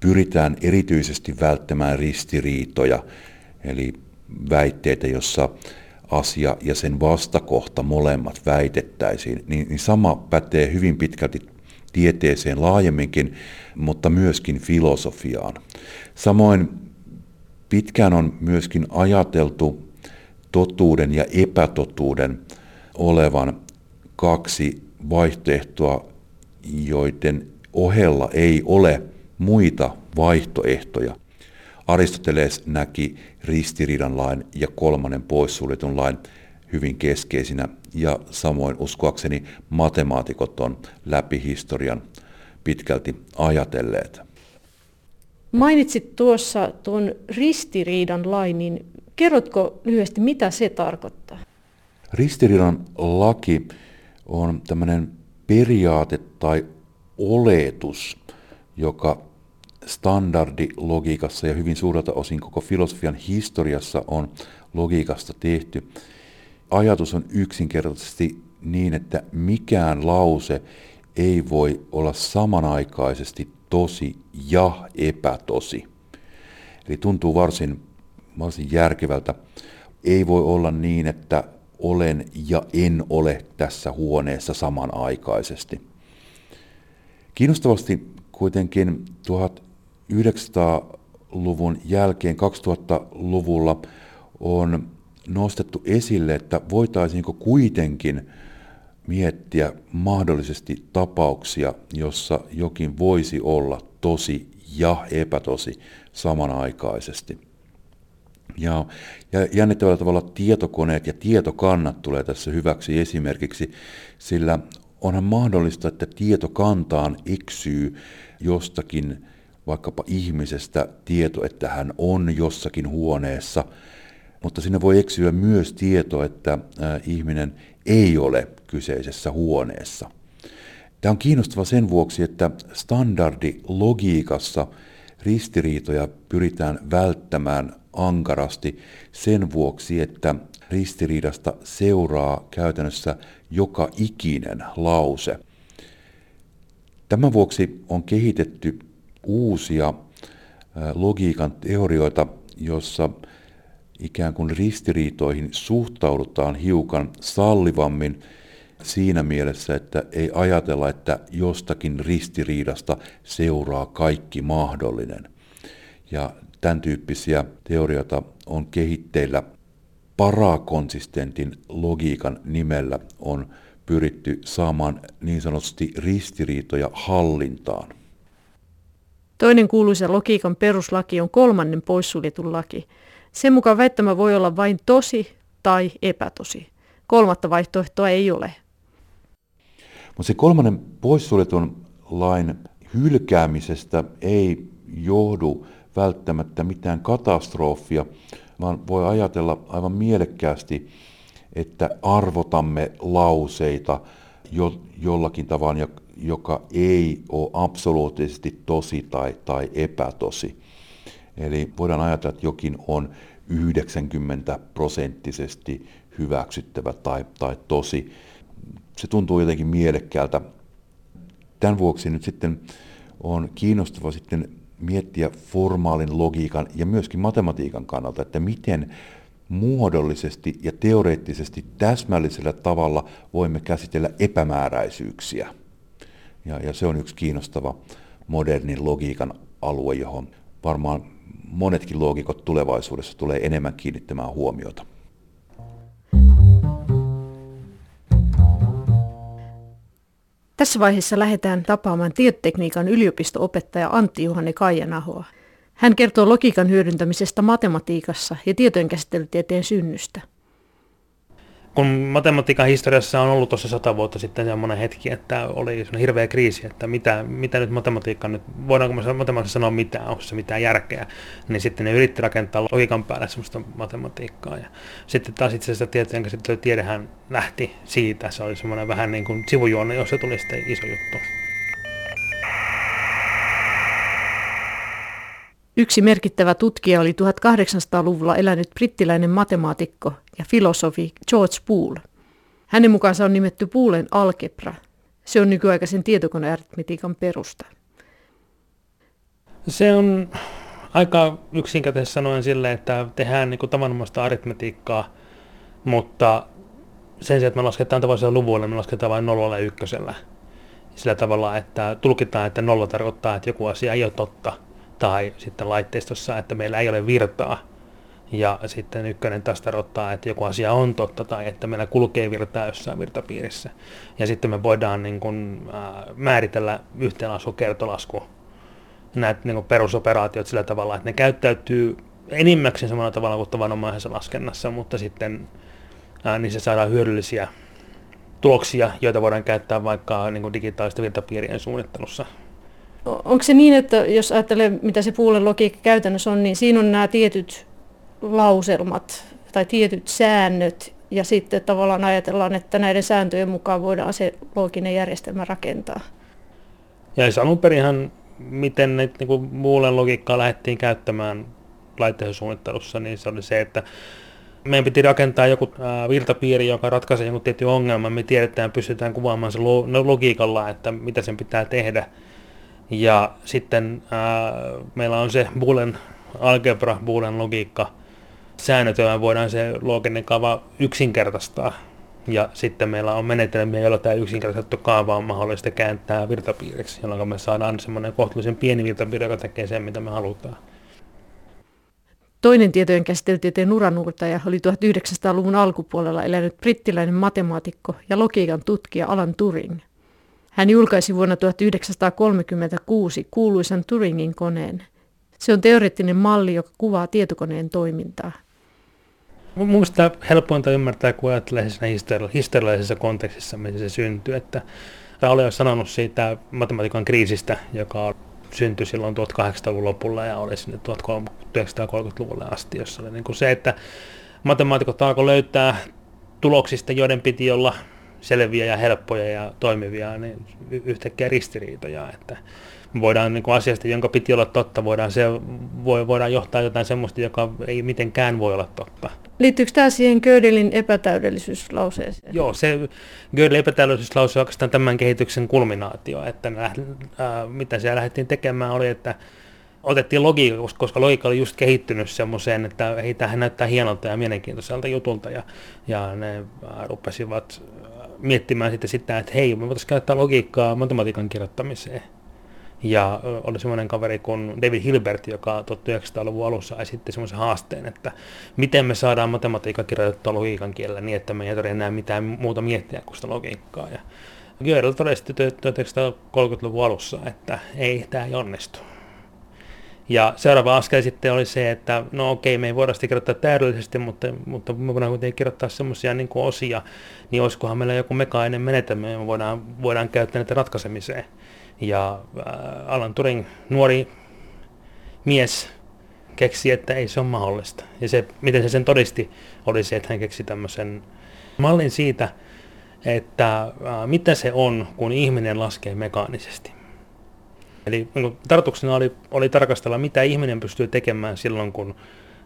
Speaker 3: pyritään erityisesti välttämään ristiriitoja, eli väitteitä, jossa asia ja sen vastakohta molemmat väitettäisiin, niin, niin sama pätee hyvin pitkälti tieteeseen laajemminkin, mutta myöskin filosofiaan. Samoin pitkään on myöskin ajateltu totuuden ja epätotuuden olevan kaksi vaihtoehtoa, joiden ohella ei ole muita vaihtoehtoja. Aristoteles näki ristiriidan lain ja kolmannen poissuljetun lain hyvin keskeisinä ja samoin uskoakseni matemaatikot on läpi historian pitkälti ajatelleet.
Speaker 2: Mainitsit tuossa tuon ristiriidan lain, niin kerrotko lyhyesti, mitä se tarkoittaa?
Speaker 3: Ristiriidan laki on tämmöinen periaate tai oletus, joka standardilogiikassa ja hyvin suurelta osin koko filosofian historiassa on logiikasta tehty. Ajatus on yksinkertaisesti niin, että mikään lause ei voi olla samanaikaisesti tosi ja epätosi. Eli tuntuu varsin, varsin järkevältä. Ei voi olla niin, että olen ja en ole tässä huoneessa samanaikaisesti. Kiinnostavasti kuitenkin 1900-luvun jälkeen 2000-luvulla on nostettu esille, että voitaisiinko kuitenkin miettiä mahdollisesti tapauksia, jossa jokin voisi olla tosi ja epätosi samanaikaisesti. Ja, ja jännittävällä tavalla tietokoneet ja tietokannat tulee tässä hyväksi esimerkiksi, sillä onhan mahdollista, että tietokantaan eksyy jostakin vaikkapa ihmisestä tieto, että hän on jossakin huoneessa, mutta sinne voi eksyä myös tieto, että ihminen ei ole kyseisessä huoneessa. Tämä on kiinnostava sen vuoksi, että standardilogiikassa ristiriitoja pyritään välttämään ankarasti sen vuoksi, että ristiriidasta seuraa käytännössä joka ikinen lause. Tämän vuoksi on kehitetty uusia logiikan teorioita, jossa ikään kuin ristiriitoihin suhtaudutaan hiukan sallivammin siinä mielessä, että ei ajatella, että jostakin ristiriidasta seuraa kaikki mahdollinen. Ja tämän tyyppisiä teorioita on kehitteillä parakonsistentin logiikan nimellä on pyritty saamaan niin sanotusti ristiriitoja hallintaan.
Speaker 2: Toinen kuuluisa logiikan peruslaki on kolmannen poissuljetun laki. Sen mukaan väittämä voi olla vain tosi tai epätosi. Kolmatta vaihtoehtoa ei ole.
Speaker 3: Mutta se kolmannen poissuljetun lain hylkäämisestä ei johdu välttämättä mitään katastrofia, vaan voi ajatella aivan mielekkäästi, että arvotamme lauseita jo, jollakin tavalla, joka ei ole absoluuttisesti tosi tai, tai epätosi. Eli voidaan ajatella, että jokin on 90 prosenttisesti hyväksyttävä tai, tai tosi. Se tuntuu jotenkin mielekkäältä. Tämän vuoksi nyt sitten on kiinnostava sitten miettiä formaalin logiikan ja myöskin matematiikan kannalta, että miten muodollisesti ja teoreettisesti täsmällisellä tavalla voimme käsitellä epämääräisyyksiä. Ja, ja se on yksi kiinnostava modernin logiikan alue, johon varmaan monetkin loogikot tulevaisuudessa tulee enemmän kiinnittämään huomiota.
Speaker 2: Tässä vaiheessa lähdetään tapaamaan tietotekniikan yliopisto-opettaja Antti Juhani Kaijanahoa. Hän kertoo logiikan hyödyntämisestä matematiikassa ja tietojenkäsittelytieteen synnystä
Speaker 1: kun matematiikan historiassa on ollut tuossa sata vuotta sitten semmoinen hetki, että oli hirveä kriisi, että mitä, mitä nyt matematiikka nyt, voidaanko me matematiikassa sanoa mitään, onko se mitään järkeä, niin sitten ne yritti rakentaa logiikan päälle semmoista matematiikkaa. Ja sitten taas itse asiassa tieteen tiedehän lähti siitä, se oli semmoinen vähän niin kuin sivujuonne, jos se tuli sitten iso juttu.
Speaker 2: Yksi merkittävä tutkija oli 1800-luvulla elänyt brittiläinen matemaatikko ja filosofi George Boole. Hänen mukaansa on nimetty Boolen algebra. Se on nykyaikaisen tietokonearitmetiikan perusta.
Speaker 1: Se on aika yksinkertaisesti sanoen sille, että tehdään niin kuin tavanomaista aritmetiikkaa, mutta sen sijaan, että me lasketaan tavallisella luvuilla, me lasketaan vain nollalla ja ykkösellä. Sillä tavalla, että tulkitaan, että nolla tarkoittaa, että joku asia ei ole totta – tai sitten laitteistossa, että meillä ei ole virtaa. Ja sitten ykkönen taas tarkoittaa, että joku asia on totta tai että meillä kulkee virtaa jossain virtapiirissä. Ja sitten me voidaan niin kuin, äh, määritellä yhteenlasku kertolasku näitä niin perusoperaatiot sillä tavalla, että ne käyttäytyy enimmäkseen samalla tavalla kuin tavanomaisessa laskennassa, mutta sitten ää, niissä saadaan hyödyllisiä tuloksia, joita voidaan käyttää vaikka niin kuin virtapiirien suunnittelussa.
Speaker 2: Onko se niin, että jos ajattelee, mitä se puulen logiikka käytännössä on, niin siinä on nämä tietyt lauselmat tai tietyt säännöt, ja sitten tavallaan ajatellaan, että näiden sääntöjen mukaan voidaan se looginen järjestelmä rakentaa.
Speaker 1: Ja jos alun perinhan, miten niin kuin muulen logiikkaa lähdettiin käyttämään laitteiden suunnittelussa, niin se oli se, että meidän piti rakentaa joku virtapiiri, joka ratkaisee jonkun tietyn ongelman. Me tiedetään, pystytään kuvaamaan se no, logiikalla, että mitä sen pitää tehdä. Ja sitten ää, meillä on se Boolean algebra, Boolean logiikka, säännöt, joilla voidaan se looginen kaava yksinkertaistaa. Ja sitten meillä on menetelmiä, joilla tämä yksinkertaistettu kaava on mahdollista kääntää virtapiiriksi, jolloin me saadaan semmoinen kohtuullisen pieni virtapiiri, joka tekee sen, mitä me halutaan.
Speaker 2: Toinen tietojen käsittelytieteen uranuurtaja oli 1900-luvun alkupuolella elänyt brittiläinen matemaatikko ja logiikan tutkija Alan Turing. Hän julkaisi vuonna 1936 kuuluisan Turingin koneen. Se on teoreettinen malli, joka kuvaa tietokoneen toimintaa.
Speaker 1: Mielestäni helpointa ymmärtää, kun ajattelee historiallisessa kontekstissa, missä se syntyy. Että olen jo sanonut siitä matematiikan kriisistä, joka syntyi silloin 1800-luvun lopulla ja oli sinne 1930-luvulle asti, jossa oli niin kuin se, että matemaatikot alkoi löytää tuloksista, joiden piti olla selviä ja helppoja ja toimivia, niin yhtäkkiä ristiriitoja, että voidaan niin kuin asiasta, jonka piti olla totta, voidaan, se, voi, voidaan johtaa jotain sellaista, joka ei mitenkään voi olla totta.
Speaker 2: Liittyykö tämä siihen Gödelin epätäydellisyyslauseeseen?
Speaker 1: Joo, se Gödelin epätäydellisyyslause on oikeastaan tämän kehityksen kulminaatio, että äh, mitä siellä lähdettiin tekemään oli, että otettiin logiikka, koska logiikka oli just kehittynyt semmoiseen, että hei, tämähän näyttää hienolta ja mielenkiintoiselta jutulta, ja, ja ne äh, rupesivat miettimään sitten sitä, että hei, me voitaisiin käyttää logiikkaa matematiikan kirjoittamiseen. Ja oli semmoinen kaveri kuin David Hilbert, joka 1900-luvun alussa esitti semmoisen haasteen, että miten me saadaan matematiikka kirjoitettua logiikan kielellä niin, että me ei tarvitse enää mitään muuta miettiä kuin sitä logiikkaa. Ja Gödel todesti 1930-luvun alussa, että ei, tämä ei onnistu. Ja seuraava askel sitten oli se, että no okei, me ei voida sitä kirjoittaa täydellisesti, mutta, mutta me voidaan kuitenkin kirjoittaa semmoisia niin osia, niin olisikohan meillä joku mekaaninen menetelmä, me voidaan, voidaan käyttää näitä ratkaisemiseen. Ja äh, Alan Turing, nuori mies, keksi, että ei se ole mahdollista. Ja se, miten se sen todisti, oli se, että hän keksi tämmöisen mallin siitä, että äh, mitä se on, kun ihminen laskee mekaanisesti. Eli niin tarkoituksena oli, oli tarkastella, mitä ihminen pystyy tekemään silloin, kun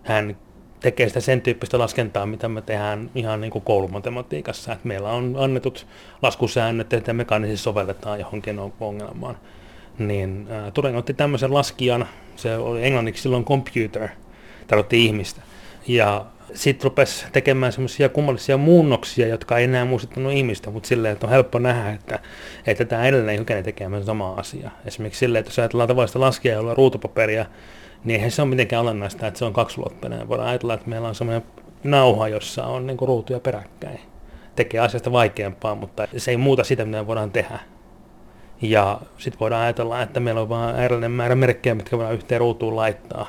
Speaker 1: hän tekee sitä sen tyyppistä laskentaa, mitä me tehdään ihan niin kuin koulumatematiikassa. Et meillä on annetut laskusäännöt, että mekaanisesti sovelletaan johonkin ongelmaan. Niin Turing otti tämmöisen laskijan, se oli englanniksi silloin computer, tarkoitti ihmistä. Ja sitten rupesi tekemään semmoisia kummallisia muunnoksia, jotka ei enää muistuttanut ihmistä, mutta silleen, että on helppo nähdä, että, että tämä edelleen kykene tekemään samaa asiaa. Esimerkiksi silleen, että jos ajatellaan tavallista laskijaa, jolla on ruutupaperia, niin eihän se ole mitenkään olennaista, että se on kaksulotteinen. Voidaan ajatella, että meillä on semmoinen nauha, jossa on niin ruutuja peräkkäin. Tekee asiasta vaikeampaa, mutta se ei muuta sitä, mitä voidaan tehdä. Ja sitten voidaan ajatella, että meillä on vain äärellinen määrä merkkejä, mitkä voidaan yhteen ruutuun laittaa,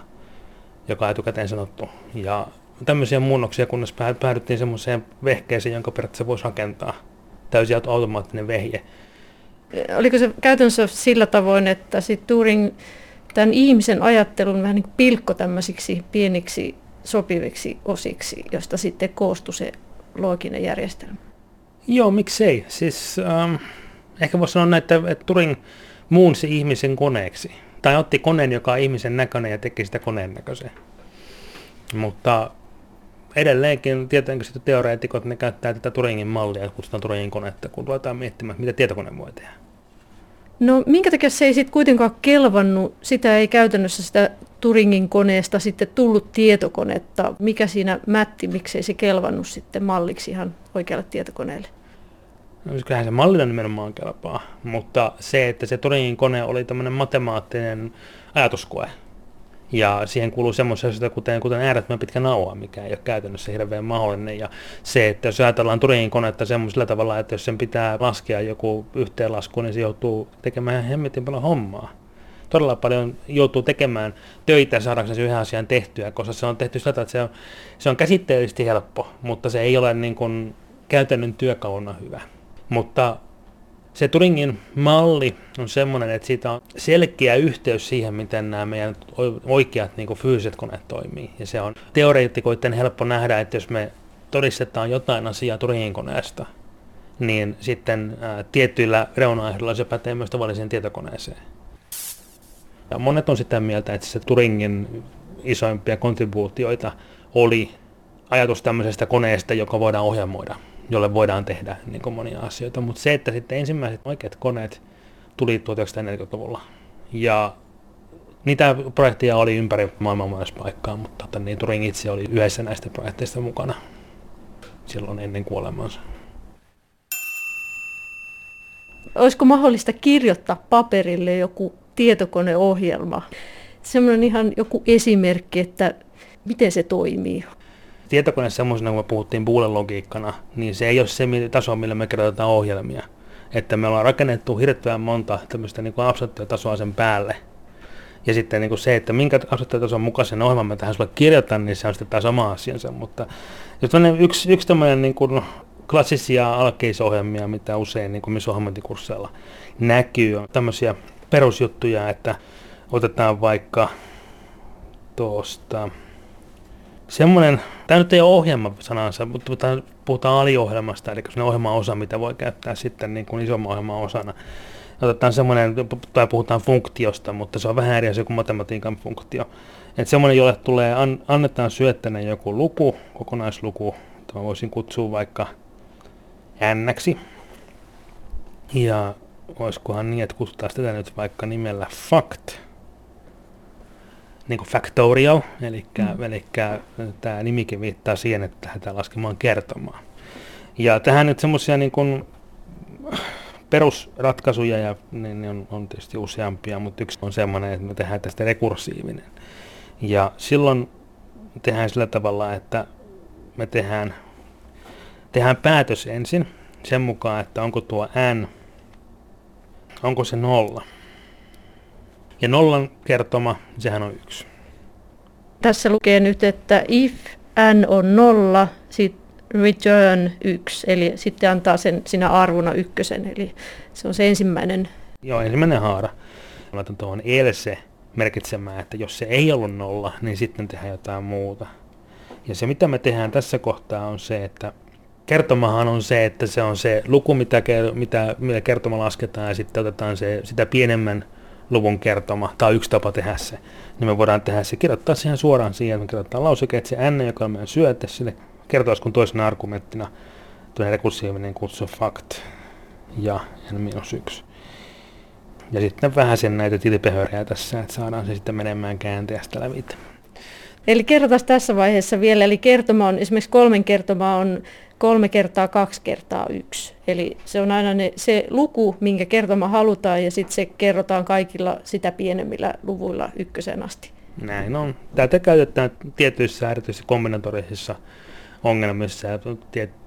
Speaker 1: joka on etukäteen sanottu. Ja tämmöisiä muunnoksia, kunnes päädyttiin semmoiseen vehkeeseen, jonka periaatteessa voisi rakentaa. Täysin automaattinen vehje.
Speaker 2: Oliko se käytännössä sillä tavoin, että sitten Turing tämän ihmisen ajattelun vähän niin pilkko tämmöisiksi pieniksi sopiviksi osiksi, josta sitten koostui se looginen järjestelmä.
Speaker 1: Joo, miksei. Siis ähm, ehkä voisi sanoa näin, että, että Turing muunsi ihmisen koneeksi. Tai otti koneen, joka on ihmisen näköinen ja teki sitä koneen näköisen. Mutta edelleenkin tietenkin sitten teoreetikot, ne käyttää tätä Turingin mallia, kutsutaan Turingin konetta, kun ruvetaan miettimään, mitä tietokone voi tehdä.
Speaker 2: No minkä takia se ei sitten kuitenkaan kelvannut, sitä ei käytännössä sitä Turingin koneesta sitten tullut tietokonetta. Mikä siinä mätti, miksei se kelvannut sitten malliksi ihan oikealle tietokoneelle?
Speaker 1: No, siis kyllähän se mallina nimenomaan kelpaa, mutta se, että se Turingin kone oli tämmöinen matemaattinen ajatuskoe, ja siihen kuuluu semmoisia asioita, kuten, kuten äärettömän pitkä nauha, mikä ei ole käytännössä hirveän mahdollinen. Ja se, että jos ajatellaan Turingin konetta semmoisella tavalla, että jos sen pitää laskea joku yhteenlasku, niin se joutuu tekemään hemmetin paljon hommaa. todella paljon joutuu tekemään töitä saadaanko se yhden asian tehtyä, koska se on tehty sillä että se on, se on käsitteellisesti helppo, mutta se ei ole niin kuin käytännön työkaluna hyvä. Mutta se Turingin malli on semmoinen, että siitä on selkeä yhteys siihen, miten nämä meidän oikeat niin kuin fyysiset koneet toimii. Ja se on teoreettikoiden helppo nähdä, että jos me todistetaan jotain asiaa Turingin koneesta, niin sitten ää, tietyillä reunaehdoilla se pätee myös tavalliseen tietokoneeseen. Ja monet on sitä mieltä, että se Turingin isoimpia kontribuutioita oli ajatus tämmöisestä koneesta, joka voidaan ohjelmoida jolle voidaan tehdä niin kuin monia asioita. Mutta se, että sitten ensimmäiset oikeat koneet tuli 1940-luvulla ja niitä projekteja oli ympäri maailman monessa paikkaa, mutta tota, niin Turing itse oli yhdessä näistä projekteista mukana silloin ennen kuolemansa.
Speaker 2: Olisiko mahdollista kirjoittaa paperille joku tietokoneohjelma? Semmoinen ihan joku esimerkki, että miten se toimii
Speaker 1: tietokone semmoisena, kun me puhuttiin boolean logiikkana, niin se ei ole se taso, millä me kirjoitetaan ohjelmia. Että me ollaan rakennettu hirveän monta tämmöistä niin kuin abstraktiotasoa sen päälle. Ja sitten niin kuin se, että minkä abstraktiotason mukaisen ohjelman me tähän sulle kirjoitan, niin se on sitten taas oma asiansa. Mutta jos yksi, yksi tämmöinen niin kuin klassisia alkeisohjelmia, mitä usein niin kuin missä ohjelmointikursseilla näkyy, on tämmöisiä perusjuttuja, että otetaan vaikka tuosta semmoinen, tämä nyt ei ole ohjelma sanansa, mutta puhutaan, aliohjelmasta, eli se ohjelma-osa, mitä voi käyttää sitten niin kuin isomman ohjelman osana. Otetaan semmoinen, tai puhutaan funktiosta, mutta se on vähän eri asia kuin matematiikan funktio. Että semmoinen, jolle tulee, an, annetaan syöttäneen joku luku, kokonaisluku, tämä voisin kutsua vaikka n Ja olisikohan niin, että kutsutaan sitä nyt vaikka nimellä fact niin kuin factorial, eli, mm. eli tämä nimikin viittaa siihen, että lähdetään laskemaan kertomaan. Ja tähän nyt semmoisia niin kuin perusratkaisuja, ja niin on, on tietysti useampia, mutta yksi on semmoinen, että me tehdään tästä rekursiivinen. Ja silloin tehdään sillä tavalla, että me tehdään, tehdään päätös ensin sen mukaan, että onko tuo n, onko se nolla. Ja nollan kertoma, sehän on yksi.
Speaker 2: Tässä lukee nyt, että if n on nolla, sit return 1, eli sitten antaa sen sinä arvona ykkösen, eli se on se ensimmäinen.
Speaker 1: Joo, ensimmäinen haara. Laitan tuohon else merkitsemään, että jos se ei ollut nolla, niin sitten tehdään jotain muuta. Ja se mitä me tehdään tässä kohtaa on se, että kertomahan on se, että se on se luku, mitä, mitä, millä kertoma lasketaan, ja sitten otetaan se, sitä pienemmän luvun kertoma, tai yksi tapa tehdä se, niin me voidaan tehdä se, kirjoittaa siihen suoraan siihen, me kirjoittaa lauseke, että se n, joka on meidän syöte, sille kertoisi kun toisena argumenttina. Tulee rekursiivinen kutsu fact ja n-1. Ja sitten vähän sen näitä tilipehöriä tässä, että saadaan se sitten menemään käänteestä läpi.
Speaker 2: Eli kerrotaan tässä vaiheessa vielä, eli kertoma on, esimerkiksi kolmen kertoma on kolme kertaa kaksi kertaa yksi. Eli se on aina ne, se luku, minkä kertoma halutaan, ja sitten se kerrotaan kaikilla sitä pienemmillä luvuilla ykkösen asti.
Speaker 1: Näin on. Tätä käytetään tietyissä erityisissä kombinatorisissa ongelmissa ja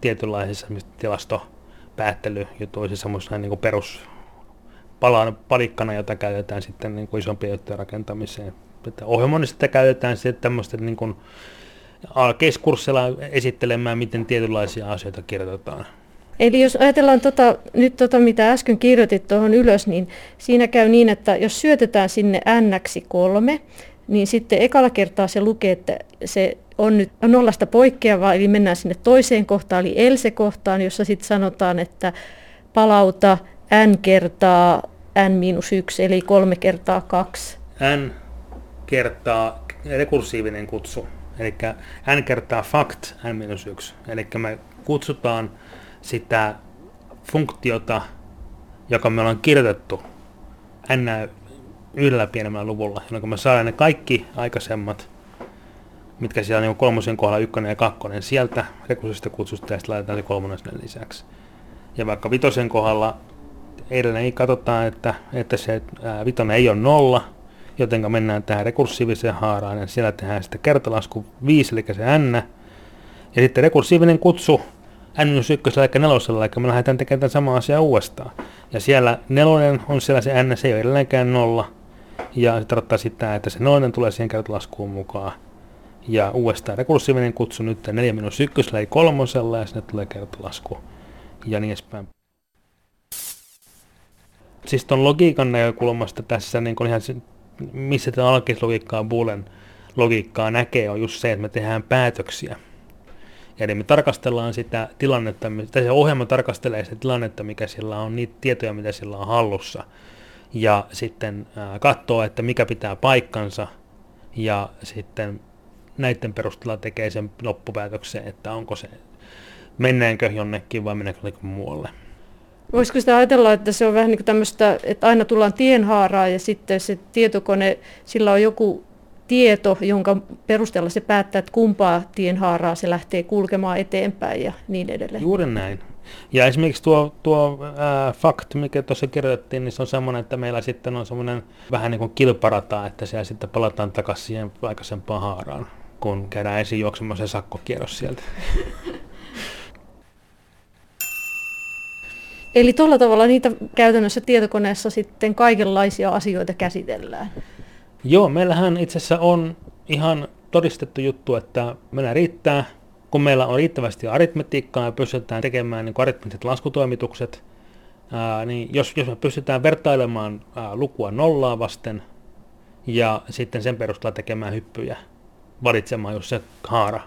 Speaker 1: tietynlaisissa tilastopäättelyjutuissa niin perus palikkana, jota käytetään sitten niin kuin isompien juttujen rakentamiseen. ohjelmoinnissa sitä käytetään sitten tämmöistä niin kuin keskurssilla esittelemään, miten tietynlaisia asioita kirjoitetaan.
Speaker 2: Eli jos ajatellaan tota, nyt tota, mitä äsken kirjoitit tuohon ylös, niin siinä käy niin, että jos syötetään sinne n 3 niin sitten ekalla kertaa se lukee, että se on nyt nollasta poikkeavaa, eli mennään sinne toiseen kohtaan, eli else-kohtaan, jossa sitten sanotaan, että palauta n kertaa n-1, eli kolme kertaa kaksi.
Speaker 1: n kertaa rekursiivinen kutsu eli n kertaa fact n-1. Eli me kutsutaan sitä funktiota, joka me ollaan kirjoitettu n yhdellä pienemmällä luvulla, jolloin me saadaan ne kaikki aikaisemmat, mitkä siellä on niin kolmosen kohdalla ykkönen ja kakkonen, sieltä rekursista kutsusta ja sitten laitetaan se kolmonen sinne lisäksi. Ja vaikka vitosen kohdalla edelleen katsotaan, että, että se ää, vitonen ei ole nolla, joten mennään tähän rekursiiviseen haaraan ja siellä tehdään sitten kertalasku 5, eli se n, ja sitten rekursiivinen kutsu n-1 eli nelosella, eli me lähdetään tekemään tämän sama asia uudestaan. Ja siellä nelonen on siellä se n, se ei ole edelleenkään nolla, Ja se tarkoittaa sitä, että se noinen tulee siihen kertolaskuun mukaan. Ja uudestaan rekursiivinen kutsu nyt 4 minus ykkösellä ei kolmosella ja sinne tulee kertolasku ja niin edespäin. Siis tuon logiikan näkökulmasta tässä niin ihan missä tämä alkeislogiikkaa Boolen logiikkaa näkee, on just se, että me tehdään päätöksiä. Eli me tarkastellaan sitä tilannetta, tai se ohjelma tarkastelee sitä tilannetta, mikä sillä on, niitä tietoja, mitä sillä on hallussa, ja sitten katsoo, että mikä pitää paikkansa, ja sitten näiden perusteella tekee sen loppupäätöksen, että onko se, mennäänkö jonnekin vai mennäänkö muualle.
Speaker 2: Voisiko sitä ajatella, että se on vähän niin kuin tämmöistä, että aina tullaan tienhaaraan ja sitten se tietokone, sillä on joku tieto, jonka perusteella se päättää, että kumpaa tienhaaraa se lähtee kulkemaan eteenpäin ja niin edelleen.
Speaker 1: Juuri näin. Ja esimerkiksi tuo, tuo äh, fakt, mikä tuossa kirjoitettiin, niin se on semmoinen, että meillä sitten on semmoinen vähän niin kuin kilparata, että siellä sitten palataan takaisin siihen aikaisempaan haaraan, kun käydään ensin juoksemaan se sakkokierros sieltä. [LAUGHS]
Speaker 2: Eli tuolla tavalla niitä käytännössä tietokoneessa sitten kaikenlaisia asioita käsitellään.
Speaker 1: Joo, meillähän itse asiassa on ihan todistettu juttu, että meillä riittää, kun meillä on riittävästi aritmetiikkaa ja pystytään tekemään niin aritmetiset laskutoimitukset, ää, niin jos, jos me pystytään vertailemaan ää, lukua nollaa vasten ja sitten sen perusteella tekemään hyppyjä, valitsemaan just se haara,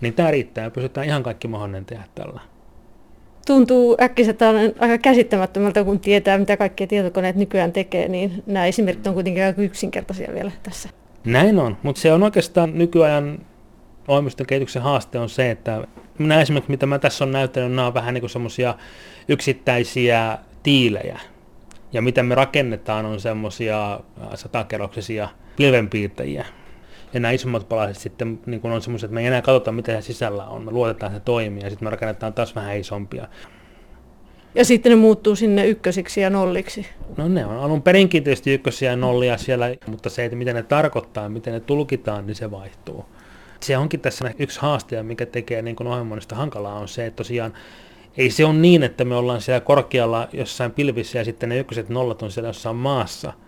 Speaker 1: niin tämä riittää ja pystytään ihan kaikki mahdollinen tehdä tällä
Speaker 2: tuntuu äkkiseltä aika käsittämättömältä, kun tietää, mitä kaikkia tietokoneet nykyään tekee, niin nämä esimerkit on kuitenkin aika yksinkertaisia vielä tässä.
Speaker 1: Näin on, mutta se on oikeastaan nykyajan ohjelmiston kehityksen haaste on se, että nämä esimerkiksi, mitä mä tässä on näyttänyt, nämä on vähän niin kuin semmoisia yksittäisiä tiilejä. Ja mitä me rakennetaan on semmoisia satakerroksisia pilvenpiirtäjiä. Ja nämä isommat palaset sitten niin kun on semmoiset, että me ei enää katsota, mitä se sisällä on. Me luotetaan, että se toimii ja sitten me rakennetaan taas vähän isompia.
Speaker 2: Ja sitten ne muuttuu sinne ykkösiksi ja nolliksi.
Speaker 1: No ne on alun perinkin tietysti ykkösiä ja nollia siellä, mutta se, että miten ne tarkoittaa, miten ne tulkitaan, niin se vaihtuu. Se onkin tässä yksi haaste, mikä tekee niin ohjelmoinnista hankalaa, on se, että tosiaan ei se ole niin, että me ollaan siellä korkealla jossain pilvissä ja sitten ne ykköset nollat on siellä jossain maassa –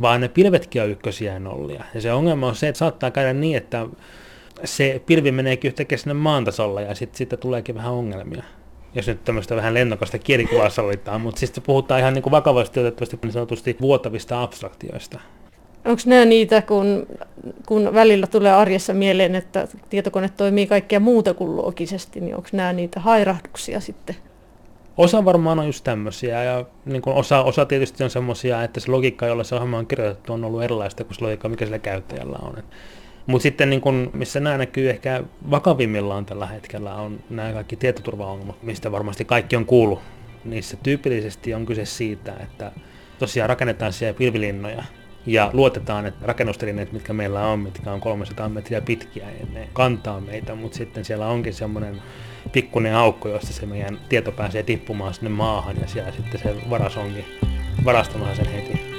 Speaker 1: vaan ne pilvetkin on ykkösiä ja nollia. Ja se ongelma on se, että saattaa käydä niin, että se pilvi meneekin yhtäkkiä sinne maan tasolla ja sitten siitä tuleekin vähän ongelmia. Jos nyt tämmöistä vähän lennokasta kielikuvaa sallitaan, mutta siis puhutaan ihan niin kuin vakavasti otettavasti niin sanotusti vuotavista abstraktioista.
Speaker 2: Onko nämä niitä, kun, kun välillä tulee arjessa mieleen, että tietokone toimii kaikkea muuta kuin loogisesti, niin onko nämä niitä hairahduksia sitten?
Speaker 1: Osa varmaan on just tämmöisiä ja niin kuin osa, osa tietysti on semmoisia, että se logiikka, jolla se ohjelma on kirjoitettu, on ollut erilaista kuin se logiikka, mikä sillä käyttäjällä on. Mutta sitten niin kun, missä nämä näkyy ehkä vakavimmillaan tällä hetkellä on nämä kaikki tietoturvaongelmat, mistä varmasti kaikki on kuullut. Niissä tyypillisesti on kyse siitä, että tosiaan rakennetaan siellä pilvilinnoja ja luotetaan, että rakennustelineet, mitkä meillä on, mitkä on 300 metriä pitkiä, ne kantaa meitä, mutta sitten siellä onkin semmoinen pikkuinen aukko, josta se meidän tieto pääsee tippumaan sinne maahan ja siellä sitten se varas onkin varastamaan sen heti.